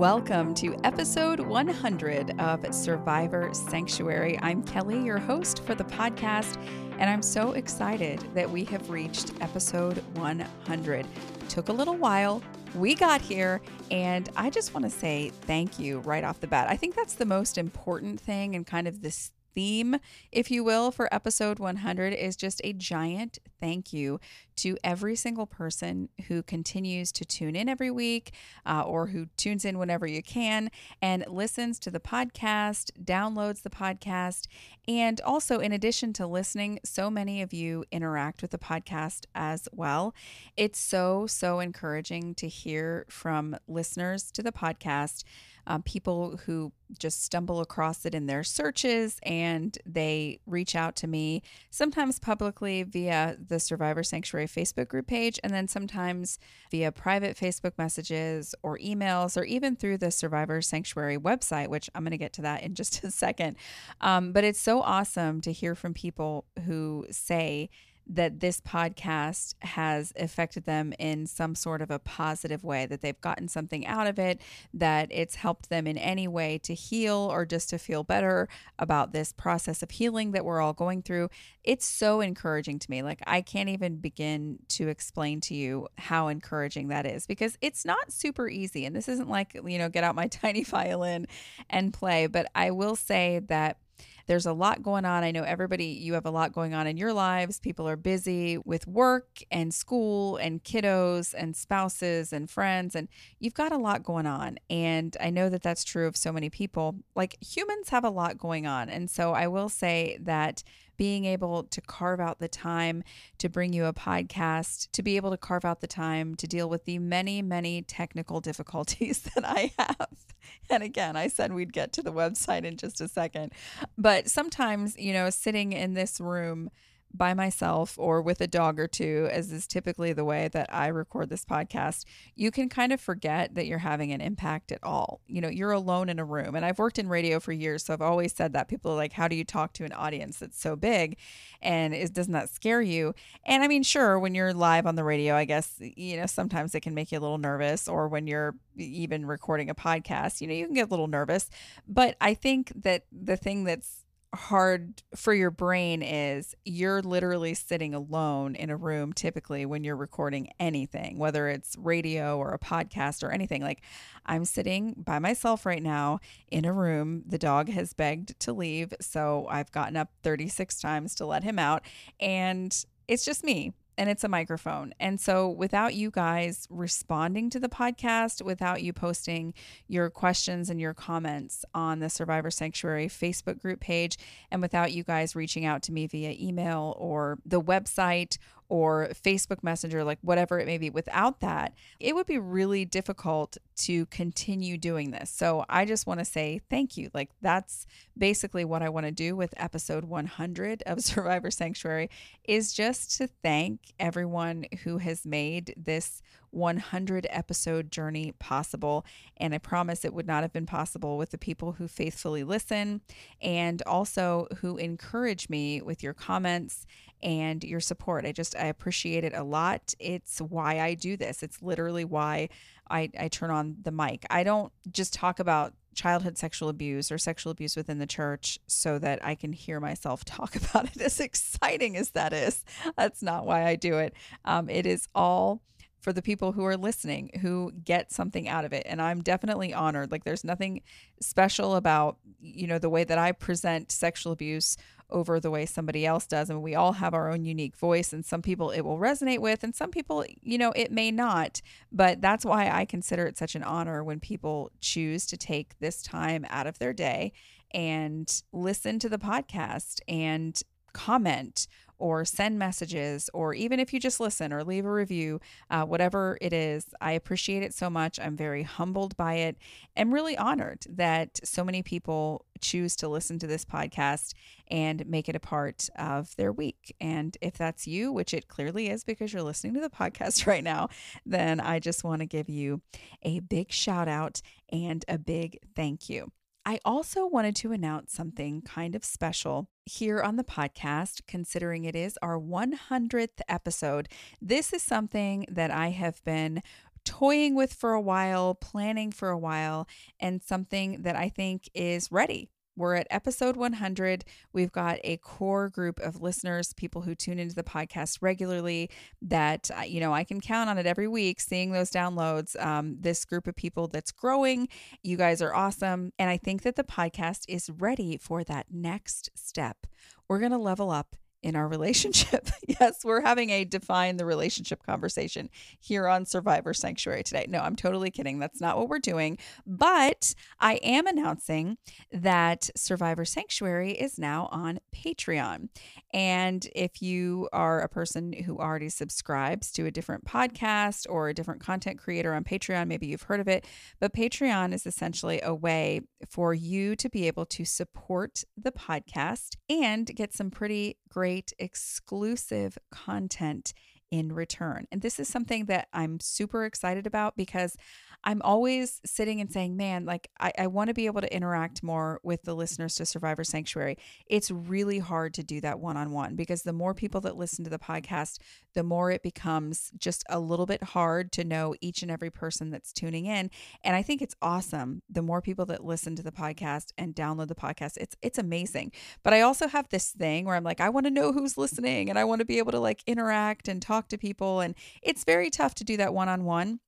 Welcome to episode 100 of Survivor Sanctuary. I'm Kelly, your host for the podcast, and I'm so excited that we have reached episode 100. Took a little while. We got here, and I just want to say thank you right off the bat. I think that's the most important thing and kind of this theme, if you will, for episode 100 is just a giant thank you to every single person who continues to tune in every week uh, or who tunes in whenever you can and listens to the podcast, downloads the podcast. And also, in addition to listening, so many of you interact with the podcast as well. It's so, so encouraging to hear from listeners to the podcast um, people who just stumble across it in their searches and they reach out to me, sometimes publicly via the Survivor Sanctuary Facebook group page, and then sometimes via private Facebook messages or emails, or even through the Survivor Sanctuary website, which I'm going to get to that in just a second. Um, but it's so awesome to hear from people who say, that this podcast has affected them in some sort of a positive way, that they've gotten something out of it, that it's helped them in any way to heal or just to feel better about this process of healing that we're all going through. It's so encouraging to me. Like, I can't even begin to explain to you how encouraging that is because it's not super easy. And this isn't like, you know, get out my tiny violin and play, but I will say that there's a lot going on. I know everybody, you have a lot going on in your lives. People are busy with work and school and kiddos and spouses and friends, and you've got a lot going on. And I know that that's true of so many people. Like humans have a lot going on. And so I will say that being able to carve out the time to bring you a podcast, to be able to carve out the time to deal with the many, many technical difficulties that I have. And again, I said we'd get to the website in just a second. But sometimes, you know, sitting in this room, by myself or with a dog or two, as is typically the way that I record this podcast, you can kind of forget that you're having an impact at all. You know, you're alone in a room. And I've worked in radio for years. So I've always said that people are like, how do you talk to an audience that's so big? And is, doesn't that scare you? And I mean, sure, when you're live on the radio, I guess, you know, sometimes it can make you a little nervous. Or when you're even recording a podcast, you know, you can get a little nervous. But I think that the thing that's hard for your brain is you're literally sitting alone in a room typically when you're recording anything whether it's radio or a podcast or anything. Like i'm sitting by myself right now in a room. The dog has begged to leave so i've gotten up 36 times to let him out and it's just me and it's a microphone. And so, without you guys responding to the podcast, without you posting your questions and your comments on the Survivor Sanctuary Facebook group page, and without you guys reaching out to me via email or the website or Facebook Messenger, like whatever it may be. Without that, it would be really difficult to continue doing this. So I just want to say thank you. Like that's basically what I want to do with episode 100 of Survivor Sanctuary is just to thank everyone who has made this 100 episode journey possible. And I promise it would not have been possible with the people who faithfully listen and also who encourage me with your comments and your support. I just, I appreciate it a lot. It's why I do this. It's literally why I, I turn on the mic. I don't just talk about childhood sexual abuse or sexual abuse within the church so that I can hear myself talk about it, as exciting as that is. That's not why I do it. Um, it is all for the people who are listening who get something out of it and i'm definitely honored like there's nothing special about you know the way that i present sexual abuse over the way somebody else does. And we all have our own unique voice, and some people it will resonate with, and some people, you know, it may not. But that's why I consider it such an honor when people choose to take this time out of their day and listen to the podcast and comment or send messages, or even if you just listen or leave a review, uh, whatever it is, I appreciate it so much. I'm very humbled by it and really honored that so many people choose to listen to this podcast and make it a part of their week. And if that's you, which it clearly is because you're listening to the podcast right now, then I just want to give you a big shout out and a big thank you. I also wanted to announce something kind of special here on the podcast, considering it is our 100th episode. This is something that I have been toying with for a while, planning for a while, and something that I think is ready we're at episode 100. We've got a core group of listeners, people who tune into the podcast regularly that, uh, you know, I can count on it every week, seeing those downloads. Um, this group of people that's growing. You guys are awesome. And I think that the podcast is ready for that next step. We're going to level up in our relationship. yes, we're having a define the relationship conversation here on Survivor Sanctuary today. No, I'm totally kidding. That's not what we're doing. But I am announcing that Survivor Sanctuary is now on Patreon. And if you are a person who already subscribes to a different podcast or a different content creator on Patreon, maybe you've heard of it, but Patreon is essentially a way for you to be able to support the podcast and get some pretty great exclusive content in return. And this is something that I'm super excited about because I'm always sitting and saying, man, like I, I want to be able to interact more with the listeners to Survivor Sanctuary. It's really hard to do that one on one because the more people that listen to the podcast, the more it becomes just a little bit hard to know each and every person that's tuning in. And I think it's awesome. The more people that listen to the podcast and download the podcast, it's it's amazing. But I also have this thing where I'm like, I want to know who's listening and I want to be able to like interact and talk to people. And it's very tough to do that one on one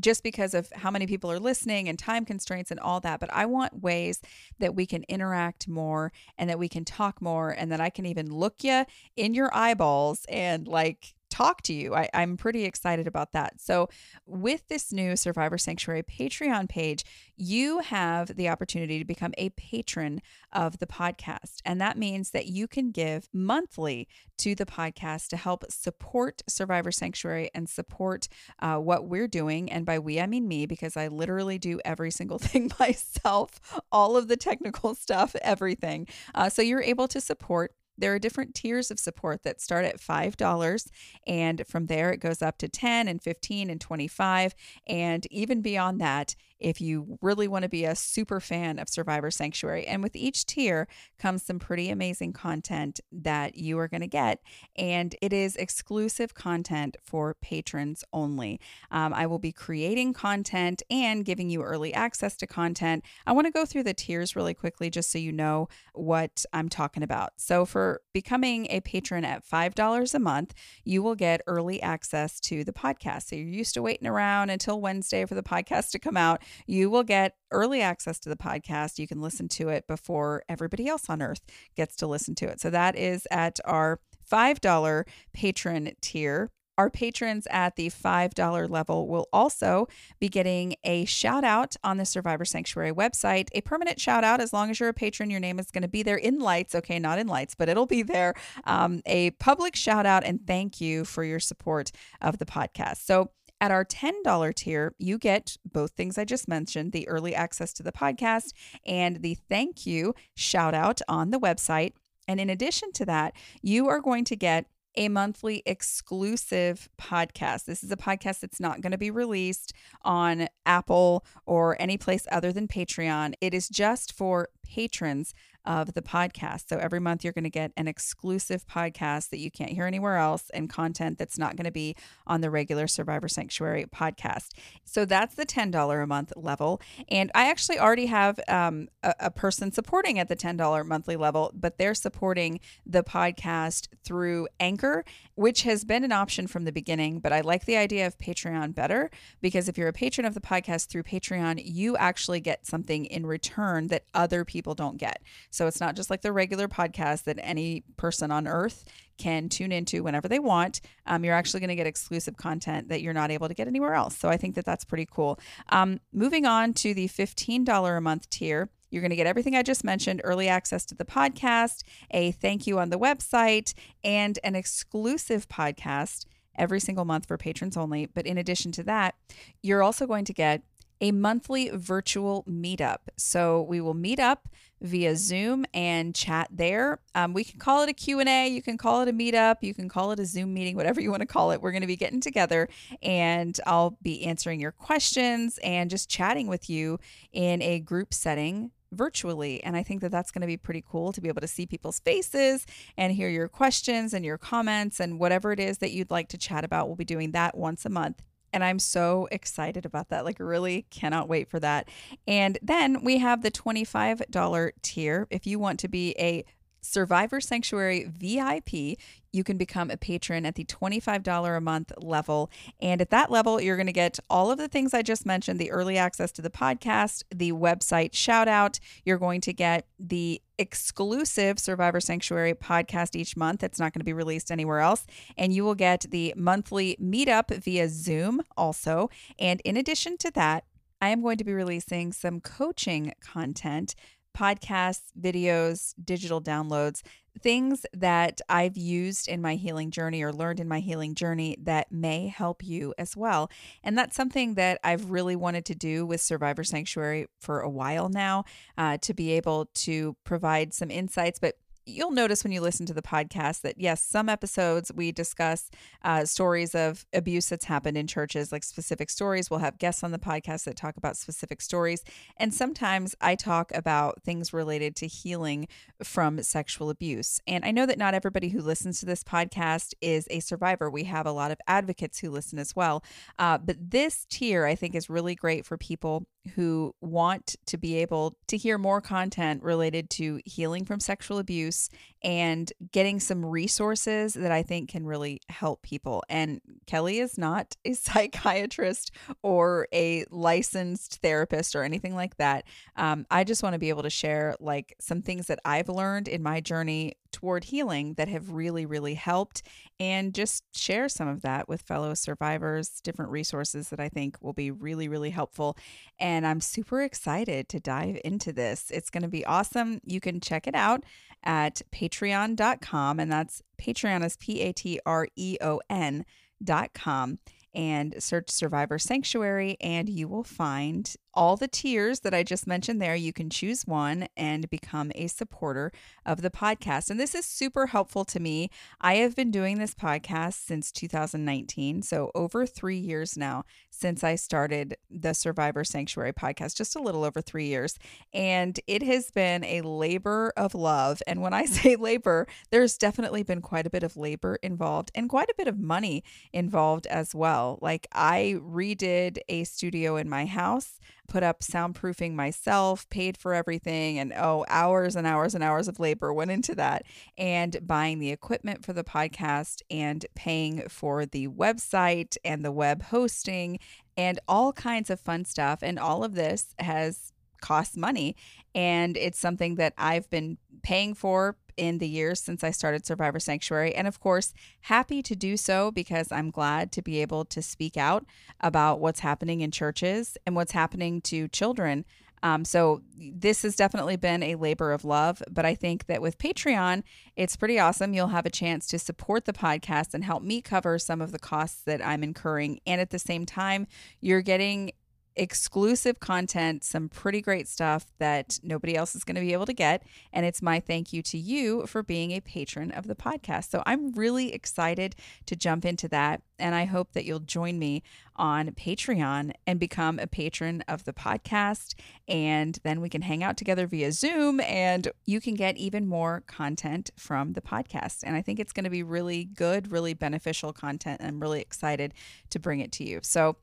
just because of how many people are listening and time constraints and all that. But I want ways that we can interact more and that we can talk more and that I can even look you in your eyeballs and like talk to you. I, am pretty excited about that. So, with this new Survivor Sanctuary Patreon page, you have the opportunity to become a patron of the podcast. And that means that you can give monthly to the podcast to help support Survivor Sanctuary and support uh, what we're doing. And by we, I mean me, because I literally do every single thing myself, all of the technical stuff, everything. Uh, so, you're able to support there are different tiers of support that start at $5 and from there it goes up to 10 and 15 and 25 and even beyond that if you really want to be a super fan of Survivor Sanctuary. And with each tier comes some pretty amazing content that you are going to get. And it is exclusive content for patrons only. Um, I will be creating content and giving you early access to content. I want to go through the tiers really quickly just so you know what I'm talking about. So, for becoming a patron at $5 a month, you will get early access to the podcast. So, you're used to waiting around until Wednesday for the podcast to come out you will get early access to the podcast. You can listen to it before everybody else on earth gets to listen to it. So that is at our $5 patron tier. Our patrons at the $5 level will also be getting a shout out on the Survivor Sanctuary website, a permanent shout out. As long as you're a patron, your name is going to be there in lights. Okay, not in lights, but it'll be there. Um, a public shout out and thank you for your support of the podcast. So at our $10 tier, you get both things I just mentioned the early access to the podcast and the thank you shout out on the website. And in addition to that, you are going to get a monthly exclusive podcast. This is a podcast that's not going to be released on Apple or any place other than Patreon. It is just for patrons of the podcast. So every month you're going to get an exclusive podcast that you can't hear anywhere else and content that's not going to be on the regular Survivor Sanctuary podcast. So that's the $10 a month level. And I actually already have um, a, a person supporting at the $10 monthly level, but they're supporting the podcast through Anchor, which has been an option from the beginning. But I like the idea of Patreon better because if you're a patron of the podcast through Patreon, you actually get something in return that other people don't get. So it's not just like the regular podcast that any person on earth can tune into whenever they want. Um, you're actually going to get exclusive content that you're not able to get anywhere else. So I think that that's pretty cool. Um, moving on to the $15 a month tier. You're going to get everything I just mentioned early access to the podcast, a thank you on the website, and an exclusive podcast every single month for patrons only. But in addition to that, you're also going to get a monthly virtual meetup. So we will meet up via Zoom and chat there. Um, we can call it a Q&A, you can call it a meetup, you can call it a Zoom meeting, whatever you want to call it. We're going to be getting together and I'll be answering your questions and just chatting with you in a group setting virtually. And I think that that's going to be pretty cool to be able to see people's faces and hear your questions and your comments and whatever it is that you'd like to chat about. We'll be doing that once a month. And I'm so excited about that. Like, really cannot wait for that. And then we have the $25 tier. If you want to be a Survivor Sanctuary VIP, you can become a patron at the $25 a month level. And at that level, you're going to get all of the things I just mentioned the early access to the podcast, the website shout out. You're going to get the exclusive Survivor Sanctuary podcast each month. It's not going to be released anywhere else. And you will get the monthly meetup via Zoom also. And in addition to that, I am going to be releasing some coaching content podcasts, videos, digital downloads, things that I've used in my healing journey or learned in my healing journey that may help you as well. And that's something that I've really wanted to do with Survivor Sanctuary for a while now uh, to be able to provide some insights, but you'll notice when you listen to the podcast that yes, some episodes we discuss uh, stories of abuse that's happened in churches, like specific stories. We'll have guests on the podcast that talk about specific stories. And sometimes I talk about things related to healing from sexual abuse. And I know that not everybody who listens to this podcast is a survivor. We have a lot of advocates who listen as well. Uh, but this tier, I think, is really great for people who want to be able to hear more content related to healing from sexual abuse and getting some resources that I think can really help people. And Kelly is not a psychiatrist or a licensed therapist or anything like that. Um, I just want to be able to share like some things that I've learned in my journey toward healing that have really, really helped, and just share some of that with fellow survivors, different resources that I think will be really, really helpful. And I'm super excited to dive into this. It's going to be awesome. You can check it out at patreon.com, and that's Patreon is P A T R E O N.com and search Survivor Sanctuary, and you will find all the tiers that I just mentioned there. You can choose one and become a supporter of the podcast. And this is super helpful to me. I have been doing this podcast since 2019, so over three years now since I started the Survivor Sanctuary podcast, just a little over three years. And it has been a labor of love. And when I say labor, there's definitely been quite a bit of labor involved and quite a bit of money involved as well. Like I redid a studio in my house put up soundproofing myself, paid for everything, and oh, hours and hours and hours of labor went into that. And buying the equipment for the podcast and paying for the website and the web hosting and all kinds of fun stuff. And all of this has cost money. And it's something that I've been paying for in the years since I started Survivor Sanctuary. And of course, happy to do so because I'm glad to be able to speak out about what's happening in churches and what's happening to children. Um, so this has definitely been a labor of love, but I think that with Patreon, it's pretty awesome. You'll have a chance to support the podcast and help me cover some of the costs that I'm incurring. And at the same time, you're getting exclusive content, some pretty great stuff that nobody else is going to be able to get. And it's my thank you to you for being a patron of the podcast. So I'm really excited to jump into that. And I hope that you'll join me on Patreon and become a patron of the podcast. And then we can hang out together via Zoom and you can get even more content from the podcast. And I think it's going to be really good, really beneficial content. And I'm really excited to bring it to you. So,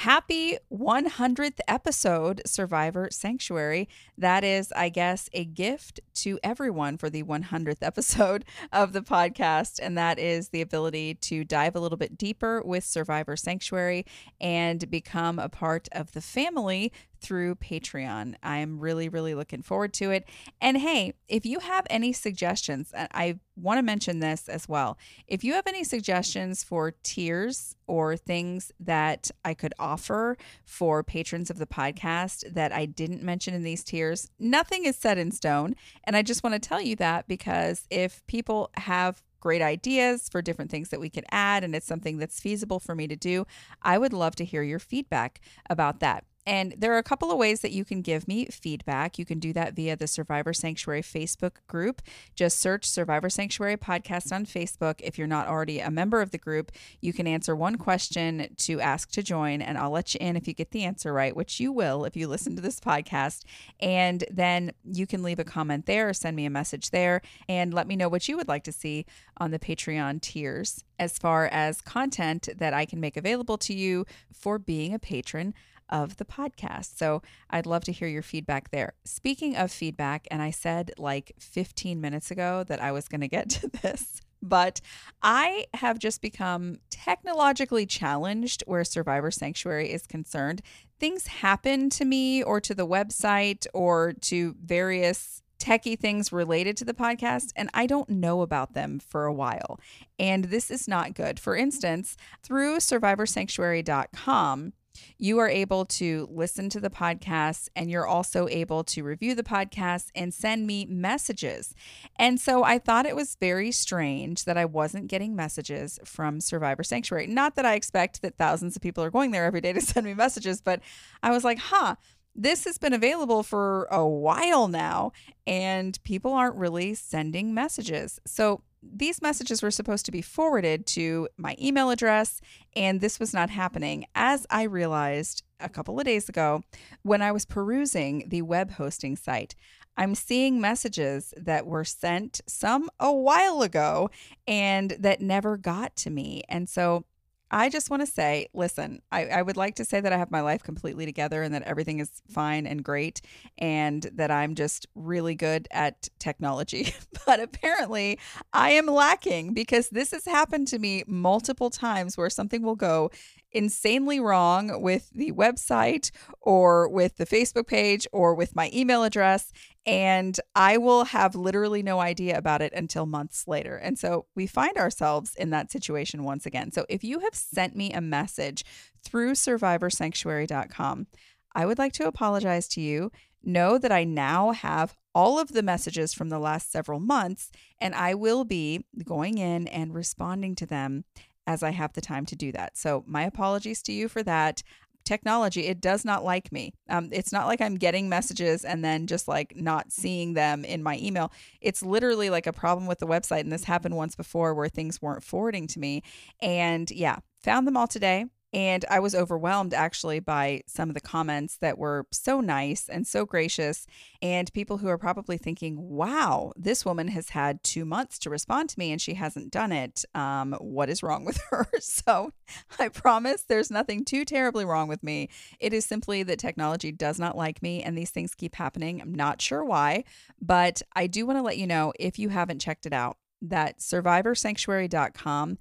Happy 100th episode, Survivor Sanctuary. That is, I guess, a gift to everyone for the 100th episode of the podcast. And that is the ability to dive a little bit deeper with Survivor Sanctuary and become a part of the family through Patreon. I am really, really looking forward to it. And hey, if you have any suggestions, I want to mention this as well. If you have any suggestions for tiers or things that I could offer for patrons of the podcast that I didn't mention in these tiers, nothing is set in stone. And I just want to tell you that because if people have great ideas for different things that we can add and it's something that's feasible for me to do, I would love to hear your feedback about that. And there are a couple of ways that you can give me feedback. You can do that via the Survivor Sanctuary Facebook group. Just search Survivor Sanctuary Podcast on Facebook. If you're not already a member of the group, you can answer one question to ask to join, and I'll let you in if you get the answer right, which you will if you listen to this podcast. And then you can leave a comment there send me a message there and let me know what you would like to see on the Patreon tiers as far as content that I can make available to you for being a patron of the podcast. So I'd love to hear your feedback there. Speaking of feedback, and I said like 15 minutes ago that I was going to get to this. But I have just become technologically challenged where Survivor Sanctuary is concerned. Things happen to me or to the website or to various techie things related to the podcast, and I don't know about them for a while. And this is not good. For instance, through survivorsanctuary.com, you are able to listen to the podcast and you're also able to review the podcast and send me messages. And so I thought it was very strange that I wasn't getting messages from Survivor Sanctuary. Not that I expect that thousands of people are going there every day to send me messages, but I was like, huh, this has been available for a while now and people aren't really sending messages. So these messages were supposed to be forwarded to my email address, and this was not happening, as I realized a couple of days ago when I was perusing the web hosting site. I'm seeing messages that were sent some a while ago and that never got to me. And so I just want to say, listen, I, I, would like to say that I have my life completely together and that everything is fine and great and that I'm just really good at technology. but apparently, I am lacking because this has happened to me multiple times where something will go insanely wrong with the website or with the Facebook page or with my email address. And I will have literally no idea about it until months later. And so we find ourselves in that situation once again. So if you have sent me a message through survivorsanctuary.com, I would like to apologize to you. Know that I now have all of the messages from the last several months, and I will be going in and responding to them as I have the time to do that. So, my apologies to you for that. Technology, it does not like me. Um, it's not like I'm getting messages and then just like not seeing them in my email. It's literally like a problem with the website. And this happened once before where things weren't forwarding to me. And yeah, found them all today. And I was overwhelmed actually by some of the comments that were so nice and so gracious, and people who are probably thinking, wow, this woman has had two months to respond to me and she hasn't done it. Um, what is wrong with her? so I promise there's nothing too terribly wrong with me. It is simply that technology does not like me and these things keep happening. I'm not sure why, but I do want to let you know if you haven't checked it out that survivorsanctuary.com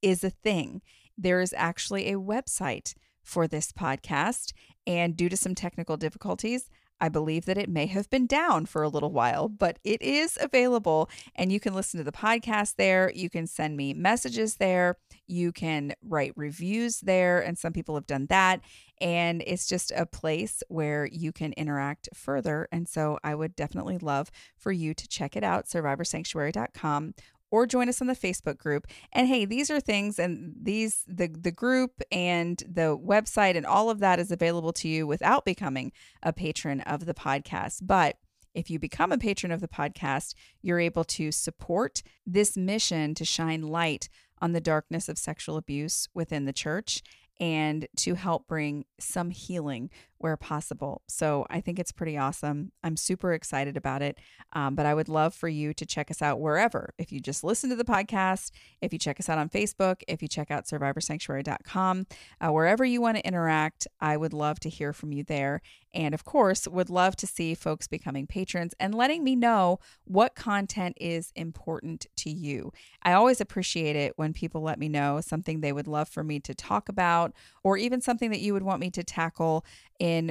is a thing there is actually a website for this podcast. And due to some technical difficulties, I believe that it may have been down for a little while, but it is available and you can listen to the podcast there. You can send me messages there. You can write reviews there. And some people have done that. And it's just a place where you can interact further. And so I would definitely love for you to check it out, survivorsanctuary.com or join us on the Facebook group. And hey, these are things and these the the group and the website and all of that is available to you without becoming a patron of the podcast. But if you become a patron of the podcast, you're able to support this mission to shine light on the darkness of sexual abuse within the church and to help bring some healing where possible. So I think it's pretty awesome. I'm super excited about it. Um, but I would love for you to check us out wherever. If you just listen to the podcast, if you check us out on Facebook, if you check out survivorsanctuary.com, uh, wherever you want to interact, I would love to hear from you there. And of course, would love to see folks becoming patrons and letting me know what content is important to you. I always appreciate it when people let me know something they would love for me to talk about, or even something that you would want me to tackle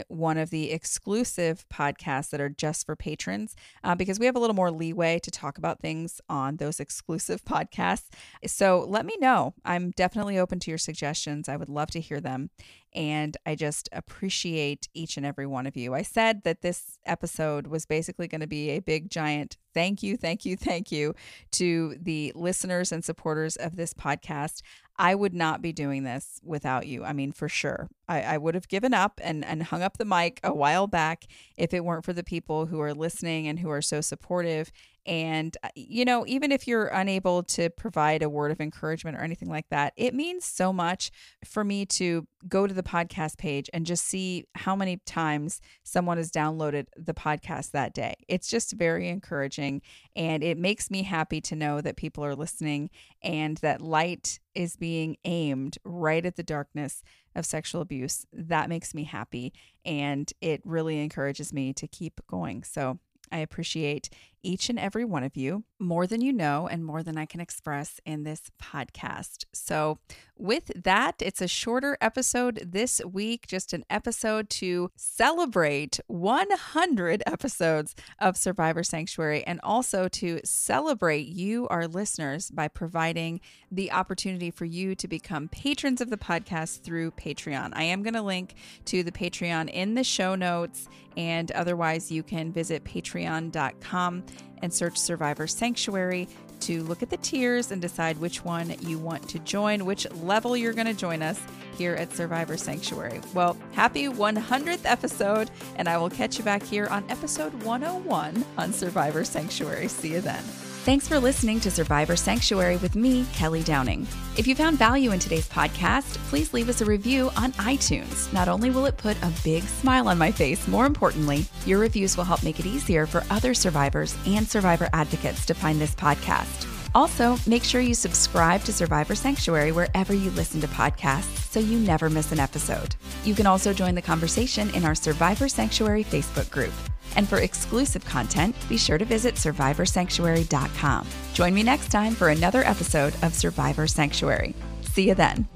one of the exclusive podcasts that are just for patrons uh, because we have a little more leeway to talk about things on those exclusive podcasts. So let me know. I'm definitely open to your suggestions. I would love to hear them. And I just appreciate each and every one of you. I said that this episode was basically going to be a big, giant thank you, thank you, thank you to the listeners and supporters of this podcast. I would not be doing this without you. I mean, for sure. I, I, would have given up and, and hung up the mic a while back if it weren't for the people who are listening and who are so supportive and, uh, you know, even if you're unable to provide a word of encouragement or anything like that, it means so much for me to go to the podcast page and just see how many times someone has downloaded the podcast that day. It's just very encouraging. And it makes me happy to know that people are listening and that light is being aimed right at the darkness of sexual abuse. That makes me happy. And it really encourages me to keep going. So, I appreciate each and every one of you more than you know and more than I can express in this podcast. So, with that, it's a shorter episode this week, just an episode to celebrate 100 episodes of Survivor Sanctuary and also to celebrate you, our listeners, by providing the opportunity for you to become patrons of the podcast through Patreon. I am going to link to the Patreon in the show notes, and otherwise, you can visit patreon.com and search Survivor Sanctuary to look at the tiers and decide which one you want to join, which level you're going to join us here at Survivor Sanctuary. Well, happy 100th episode, and I will catch you back here on episode 101 on Survivor Sanctuary. See you then. Thanks for listening to Survivor Sanctuary with me, Kelly Downing. If you found value in today's podcast, please leave us a review on iTunes. Not only will it put a big smile on my face, more importantly, your reviews will help make it easier for other survivors and survivor advocates to find this podcast. Also, make sure you subscribe to Survivor Sanctuary wherever you listen to podcasts so you never miss an episode. You can also join the conversation in our Survivor Sanctuary Facebook group. And for exclusive content, be sure to visit survivorsanctuary.com. Join me next time for another episode of Survivor Sanctuary. See you then.